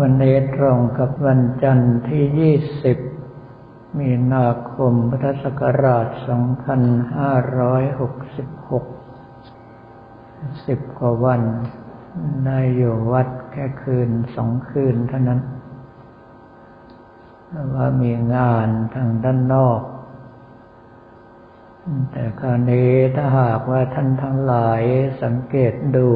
วันนี้ตรงกับวันจันทร์ที่ยี่สิบมีนาคมพุทธศักราช 2566 สิบกว่าวันได้อยู่วัดแค่คืนสองคืนเท่านั้นว่ามีงานทางด้านนอก แต่คราวนี้ถ้าหากว่าท่านทั้งหลายสังเกตดู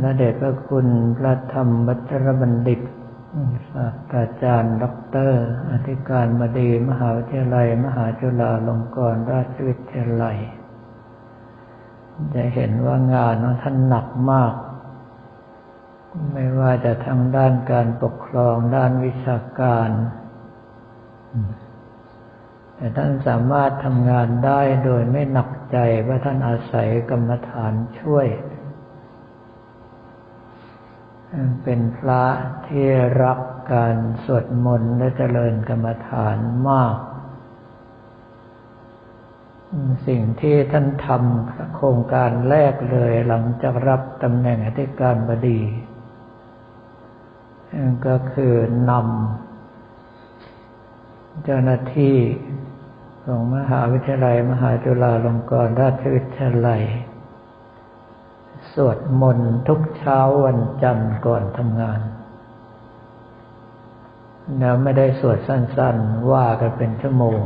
พระเดชพระคุณพระธรรมวัชรบัณฑิตศาสตราจารย์ด็อกเตอร์ อธิการบดี มหาวิทยาลัย มหาจุฬาลงกรณราชวิทยาลัย จะเห็นว่างานของท่านหนักมาก ไม่ว่าจะทางด้านการปกครองด้านวิชาการ แต่ท่านสามารถทำงานได้โดยไม่หนักใจว่าท่านอาศัยกรรมฐานช่วย เป็นพระที่รักการสวดมนต์และเจริญกรรมฐานมาก สิ่งที่ท่านทำโครงการแรกเลยหลังจากรับตำแหน่งอธิการบดี ก็คือนำเจ้าหน้าที่ของมหาวิทยาลัย มหาจุฬาลงกรณราชวิทยาลัย สวดมนต์ทุกเช้าวันจันทร์ก่อนทำงาน แล้วไม่ได้สวดสั้นๆ ว่ากันเป็นชั่วโมง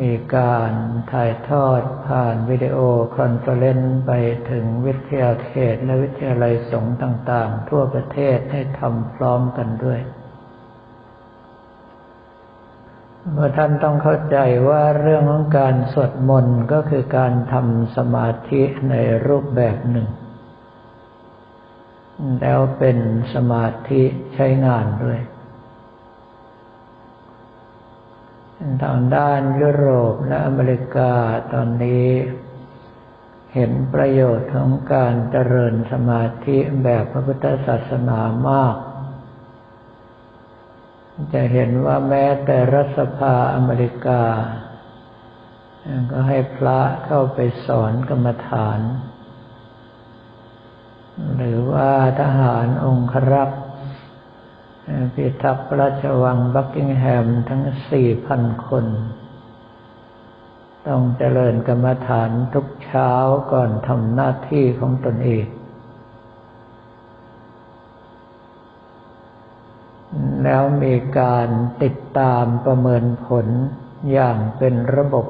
มีการถ่ายทอดผ่านวิดีโอคอนเฟอเรนซ์ไปถึงวิทยาเขตและวิทยาลัยสงฆ์ต่างๆ ทั่วประเทศให้ทำพร้อมกันด้วย เมื่อท่านต้องเข้าใจว่าเรื่องของการสวดมนต์ก็คือการทำสมาธิในรูปแบบหนึ่ง แล้วเป็นสมาธิใช้งานด้วย ทางด้านยุโรปและอเมริกาตอนนี้เห็นประโยชน์ของการเจริญสมาธิแบบพระพุทธศาสนามาก จะเห็นว่าแม้แต่รัฐสภาอเมริกา ก็ให้พระเข้าไปสอนกรรมฐาน หรือว่าทหารองครักษ์พิทักษ์ราชวังบักกิงแฮมทั้งสี่พันคน ต้องเจริญกรรมฐานทุกเช้าก่อนทำหน้าที่ของตนเอง แล้วมีการติดตามประเมินผลอย่างเป็นระบบ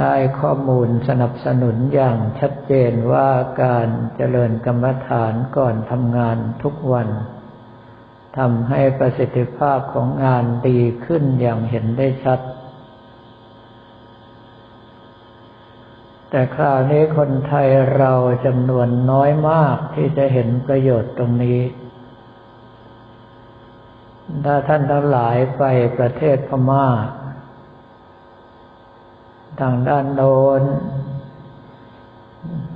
ได้ข้อมูลสนับสนุนอย่างชัดเจนว่าการเจริญกรรมฐานก่อนทำงานทุกวันทำให้ประสิทธิภาพของงานดีขึ้นอย่างเห็นได้ชัด แต่คราวนี้คนไทยเราจำนวนน้อยมากที่จะเห็นประโยชน์ตรงนี้ ถ้าท่านทั้งหลายไปประเทศพม่า ทางด้านโน้น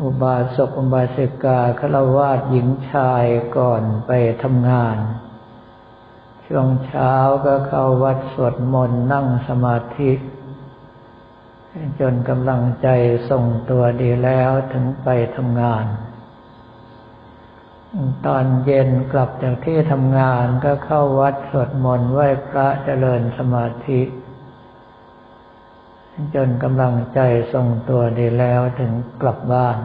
อุบาสกอุบาสิกาฆราวาสหญิงชายก่อนไปทำงาน ช่วงเช้าก็เข้าวัดสวดมนต์นั่งสมาธิ จนกำลังใจส่งตัวดีแล้วถึงไปทำงาน ตอนเย็นกลับจากที่ทำงานก็เข้าวัดสวดมนต์ไหว้พระเจริญสมาธิ จนกำลังใจทรงตัวดีแล้วถึงกลับบ้าน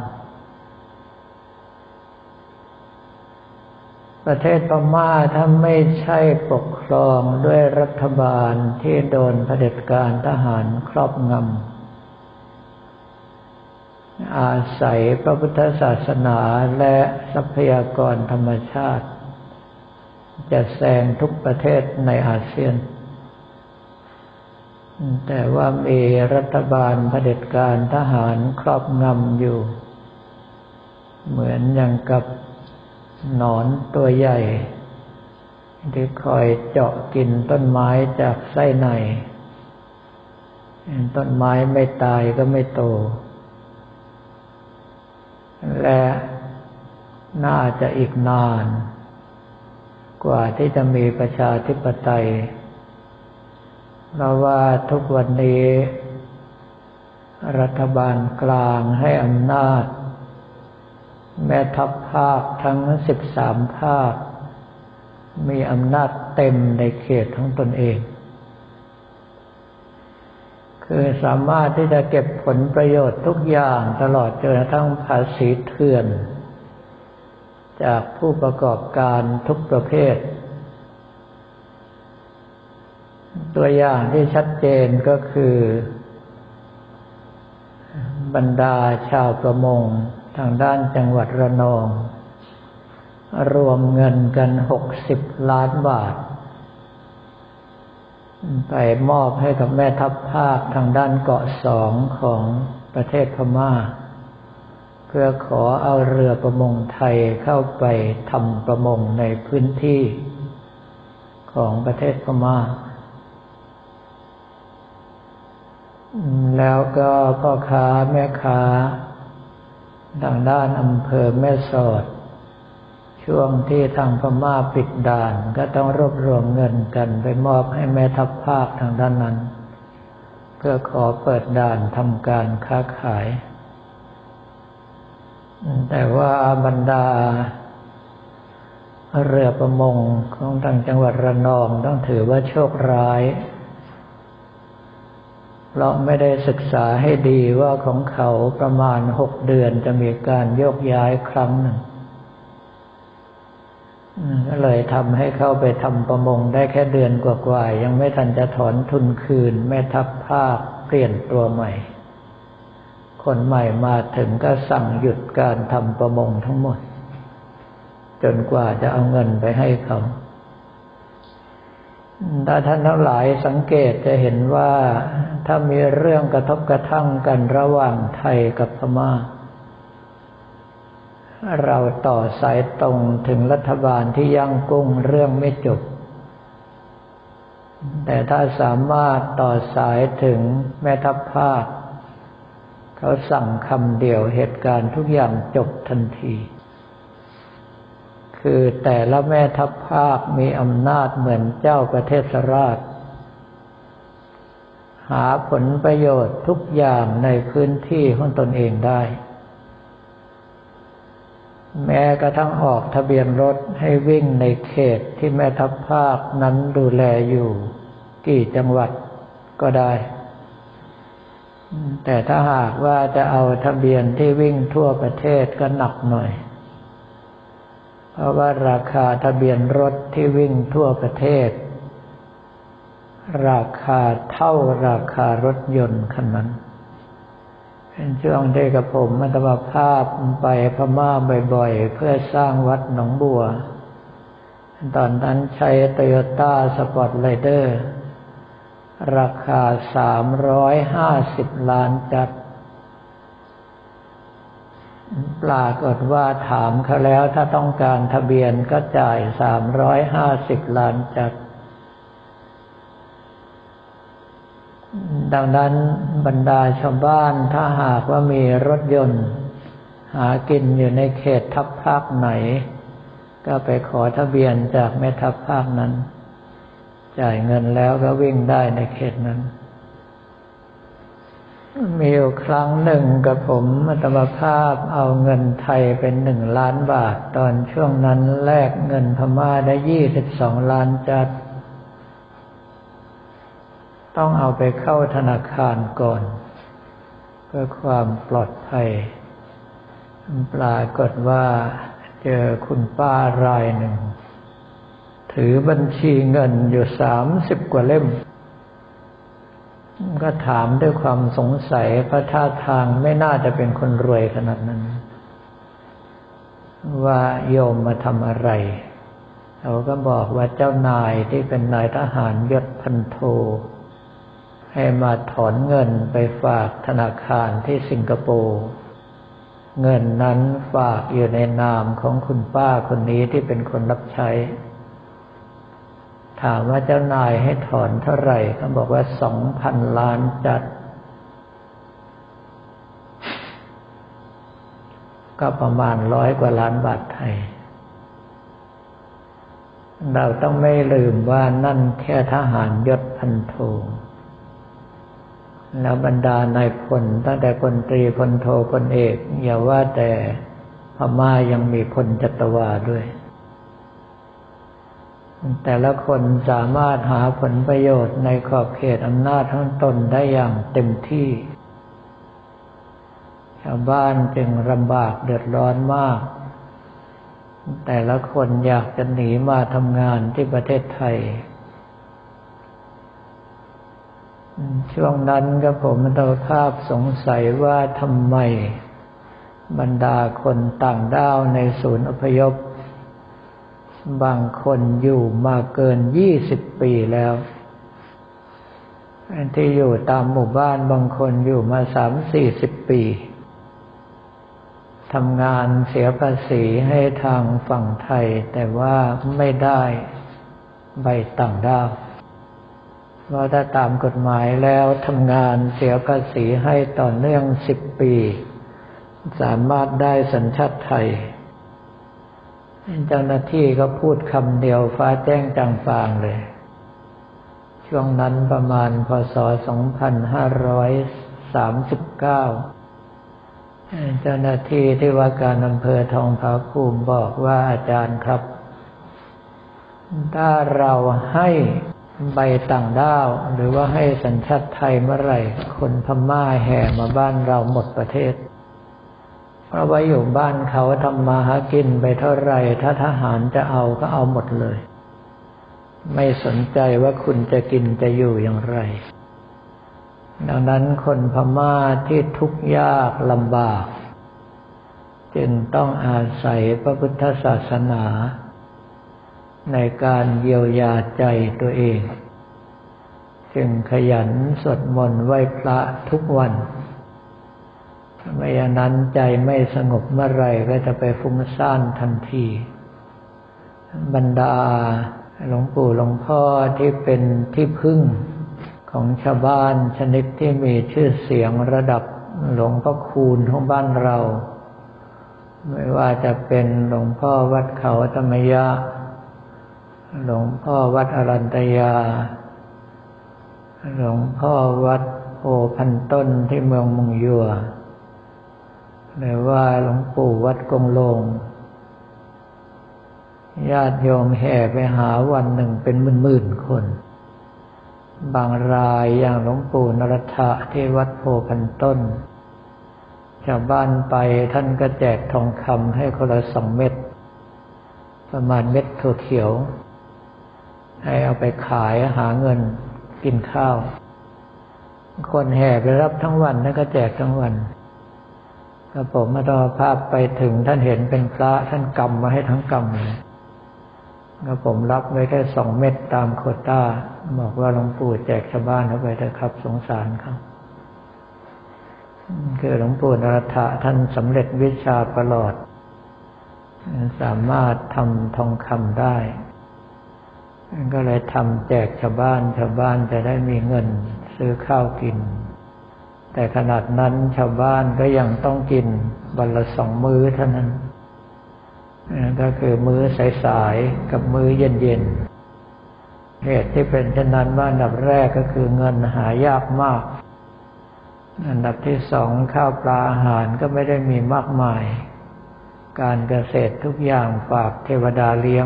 ประเทศพม่าถ้าไม่ใช่ปกครองด้วยรัฐบาลที่โดนเผด็จการทหารครอบงำ อาศัยพระพุทธศาสนาและทรัพยากรธรรมชาติ จะแซงทุกประเทศในอาเซียน แต่ว่ามีรัฐบาลเผด็จการทหารครอบงำอยู่ เหมือนอย่างกับหนอนตัวใหญ่ ที่คอยเจาะกินต้นไม้จากไส้ใน ต้นไม้ไม่ตายก็ไม่โต และน่าจะอีกนาน กว่าที่จะมีประชาธิปไตยเพราะว่าทุกวันนี้ รัฐบาลกลางให้อำนาจ แม่ทัพภาคทั้งสิบสามภาค มีอำนาจเต็มในเขตของตนเอง คือสามารถที่จะเก็บผลประโยชน์ทุกอย่างตลอดจนกระทั่งภาษีเถื่อน จากผู้ประกอบการทุกประเภท ตัวอย่างที่ชัดเจนก็คือ บรรดาชาวประมงทางด้านจังหวัดระนอง รวมเงินกันหกสิบล้านบาท ไปมอบให้กับแม่ทัพภาคทางด้านเกาะสองของประเทศพม่า เพื่อขอเอาเรือประมงไทยเข้าไปทำประมงในพื้นที่ของประเทศพม่า แล้วก็พ่อค้าแม่ค้าทางด้านอำเภอแม่สอด ช่วงที่ทางพม่าปิดด่านก็ต้องรวบรวมเงินกันไปมอบให้แม่ทัพภาคทางด้านนั้น เพื่อขอเปิดด่านทำการค้าขาย แต่ว่าบรรดา เรือประมงของทางจังหวัดระนองต้องถือว่าโชคร้าย เพราะไม่ได้ศึกษาให้ดีว่าของเขาประมาณหกเดือนจะมีการโยกย้ายครั้งหนึ่ง ก็เลยทำให้เข้าไปทำประมงได้แค่เดือนกว่าๆยังไม่ทันจะถอนทุนคืน แม่ทัพภาคเปลี่ยนตัวใหม่ คนใหม่มาถึงก็สั่งหยุดการทำประมงทั้งหมด จนกว่าจะเอาเงินไปให้เขาถ้าท่านทั้งหลายสังเกตจะเห็นว่าถ้ามีเรื่องกระทบกระทั่งกันระหว่างไทยกับพมา่า เราต่อสายตรงถึงรัฐบาลที่ยั่งกุ้งเรื่องไม่จบ แต่ถ้าสามารถต่อสายถึงแม่ทัพภาคเขาสั่งคำเดียวเหตุการณ์ทุกอย่างจบทันที คือแต่ละแม่ทัพภาคมีอำนาจเหมือนเจ้าประเทศราช หาผลประโยชน์ทุกอย่างในพื้นที่ของตนเองได้ แม้กระทั่งออกทะเบียนรถให้วิ่งในเขตที่แม่ทัพภาคนั้นดูแลอยู่ กี่จังหวัดก็ได้ แต่ถ้าหากว่าจะเอาทะเบียนที่วิ่งทั่วประเทศก็หนักหน่อย เพราะว่าราคาทะเบียนรถที่วิ่งทั่วประเทศ ราคาเท่าราคารถยนต์คันนั้น ช่วงที่กับผมมัตมาภาพไปพม่าบ่อยๆ เพื่อสร้างวัดหนองบัว ตอนนั้นใช้ Toyota Sport Rider ราคาสามร้อยห้าสิบล้านจ๊าดปรากฏว่าถามเขาแล้วถ้าต้องการทะเบียนก็จ่ายสามร้อยห้าสิบล้านจ๊าด ดังนั้นบรรดาชาวบ้านถ้าหากว่ามีรถยนต์ หากินอยู่ในเขตทัพภาคไหน ก็ไปขอทะเบียนจากแม่ทัพภาคนั้น จ่ายเงินแล้วก็วิ่งได้ในเขตนั้น มีอยู่ครั้งหนึ่งกับผมอัตมาภาพเอาเงินไทยเป็นหนึ่งล้านบาท ตอนช่วงนั้นแลกเงินพม่าได้ยี่สิบสองล้านจัด ต้องเอาไปเข้าธนาคารก่อน เพื่อความปลอดภัย ปรากฏว่าเจอคุณป้ารายหนึ่ง ถือบัญชีเงินอยู่สามสิบกว่าเล่ม ก็ถามด้วยความสงสัยพระท่าทางไม่น่าจะเป็นคนรวยขนาดนั้น ว่าโยมมาทำอะไรเขาก็บอกว่าเจ้านายที่เป็นนายทหารยศพันโท ให้มาถอนเงินไปฝากธนาคารที่สิงคโปร์ เงินนั้นฝากอยู่ในนามของคุณป้าคนนี้ที่เป็นคนรับใช้ ถามว่าเจ้านายให้ถอนเท่าไหร่เขาบอกว่าสองพันล้านจัด ก็ประมาณร้อยกว่าล้านบาทไทย เราต้องไม่ลืมว่านั่นแค่ทหารยศพันโท แล้วบรรดานายพลตั้งแต่พลตรีพลโทพลเอกอย่าว่าแต่พม่ายังมีพลจัตวาด้วย แต่ละคนสามารถหาผลประโยชน์ในขอบเขตอำนาจของตนได้อย่างเต็มที่ ชาวบ้านจึงลำบากเดือดร้อนมาก แต่ละคนอยากจะหนีมาทำงานที่ประเทศไทย ช่วงนั้นก็ผมตัวภาพสงสัยว่าทำไม บรรดาคนต่างด้าวในศูนย์อพยพ บางคนอยู่มาเกินยี่สิบปีแล้วที่อยู่ตามหมู่บ้านบางคนอยู่มาสามสี่สิบปีทำงานเสียภาษีให้ทางฝั่งไทย แต่ว่าไม่ได้ใบต่างด้าว เพราถ้าตามกฎหมายแล้วทำงานเสียภาษีให้ต่อเนื่องสิบปี สามารถได้สัญชาติไทย เจ้าหน้าที่ก็พูดคำเดียวฟ้าแจ้งจังฟางเลย ช่วงนั้นประมาณพศ 2539 เจ้าหน้าที่ที่ว่าการอำเภอทองผาภูมิบอกว่าอาจารย์ครับ ถ้าเราให้ ใบต่างด้าว หรือว่าให้สัญชาติไทยเมื่อไหร่ คนพม่าแห่มาบ้านเราหมดประเทศ เพราะว่าอยู่บ้านเขาทำมาหากินไปเท่าไรถ้าทหารจะเอาก็เอาหมดเลย ไม่สนใจว่าคุณจะกินจะอยู่อย่างไร ดังนั้นคนพม่าที่ทุกข์ยากลำบาก จึงต้องอาศัยพระพุทธศาสนา ในการเยียวยาใจตัวเอง จึงขยันสวดมนต์ไหว้พระทุกวันไม่อย่างนั้นใจไม่สงบเมื่อไรก็จะไปฟุ้งซ่านทันที บรรดาหลวงปู่หลวงพ่อที่เป็นที่พึ่งของชาวบ้านชนิดที่มีชื่อเสียงระดับหลวงพ่อคูณของบ้านเรา ไม่ว่าจะเป็นหลวงพ่อวัดเขาธรรมยะ หลวงพ่อวัดอรันตยา หลวงพ่อวัดโพพันต้นที่เมืองมุงยัวหรือว่าหลวงปู่วัดกงลง ญาติโยมแห่ไปหาวันหนึ่งเป็นหมื่นๆคน บางรายอย่างหลวงปู่นรัตะที่วัดโพพันต้นชาวบ้านไปท่านก็แจกทองคำให้คนละสองเม็ดประมาณเม็ดถั่วเขียว ให้เอาไปขายหาเงินกินข้าว คนแห่ไปรับทั้งวันนั่นก็แจกทั้งวันถ้าผมมาตอภาพไปถึงท่านเห็นเป็นพระท่านกำมาให้ทั้งกำเลยก็ผมรับไว้แค่สองเม็ดตามโคต้า บอกว่าหลวงปู่แจกชาวบ้านเข้าไปเถอะครับสงสารเขาคือหลวงปู่นรถะท่านสำเร็จวิชาประหลอด สามารถทำทองคำได้ ก็เลยทำแจกชาวบ้านชาวบ้านจะได้มีเงินซื้อข้าวกิน แต่ขนาดนั้นชาวบ้านก็ยังต้องกินวันละสองมื้อเท่านั้น ก็คือมื้อสายๆกับมื้อเย็นๆเหตุที่เป็นเช่นนั้นว่าอันดับแรกก็คือเงินหายากมาก อันดับที่สองข้าวปลาอาหารก็ไม่ได้มีมากมาย การเกษตรทุกอย่างฝากเทวดาเลี้ยง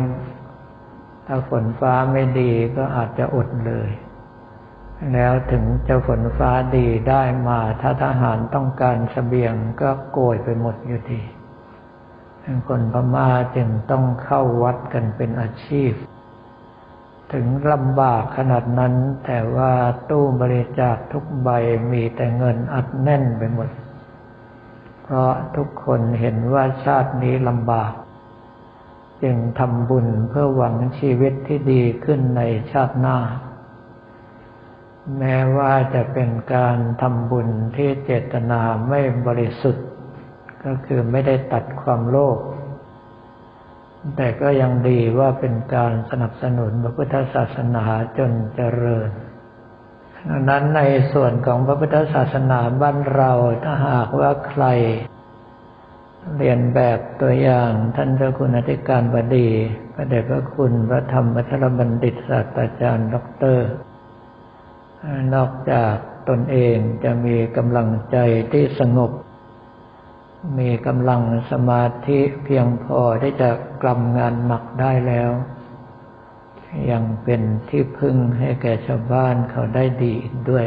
ถ้าฝนฟ้าไม่ดีก็อาจจะอดเลย แล้วถึงจะฝนฟ้าดีได้มา ถ้าทหารต้องการสเสบียงก็โกยไปหมดอยู่ดีคนพม่าจึงต้องเข้าวัดกันเป็นอาชีพ ถึงลำบากขนาดนั้น แต่ว่าตู้บริจาคทุกใบมีแต่เงินอัดแน่นไปหมด เพราะทุกคนเห็นว่าชาตินี้ลำบาก จึงทำบุญเพื่อหวังชีวิตที่ดีขึ้นในชาติหน้า แม้ว่าจะเป็นการทำบุญที่เจตนาไม่บริสุทธิ์ ก็คือไม่ได้ตัดความโลภแต่ก็ยังดีว่าเป็นการสนับสนุนพระพุทธศาสนาจนเจริญดังนั้นในส่วนของพระพุทธศาสนาบ้านเราถ้าหากว่าใคร เรียนแบบตัวอย่างท่านเจ้าคุณอธิการบดี พระเดชพระคุณพระธรรมวัชรบัณฑิตศาสตราจารย์ด็อกเตอร์ นอกจากตนเองจะมีกำลังใจที่สงบ มีกำลังสมาธิเพียงพอที่จะกลำงานหนักได้แล้ว ยังเป็นที่พึ่งให้แก่ชาวบ้านเขาได้ดีด้วย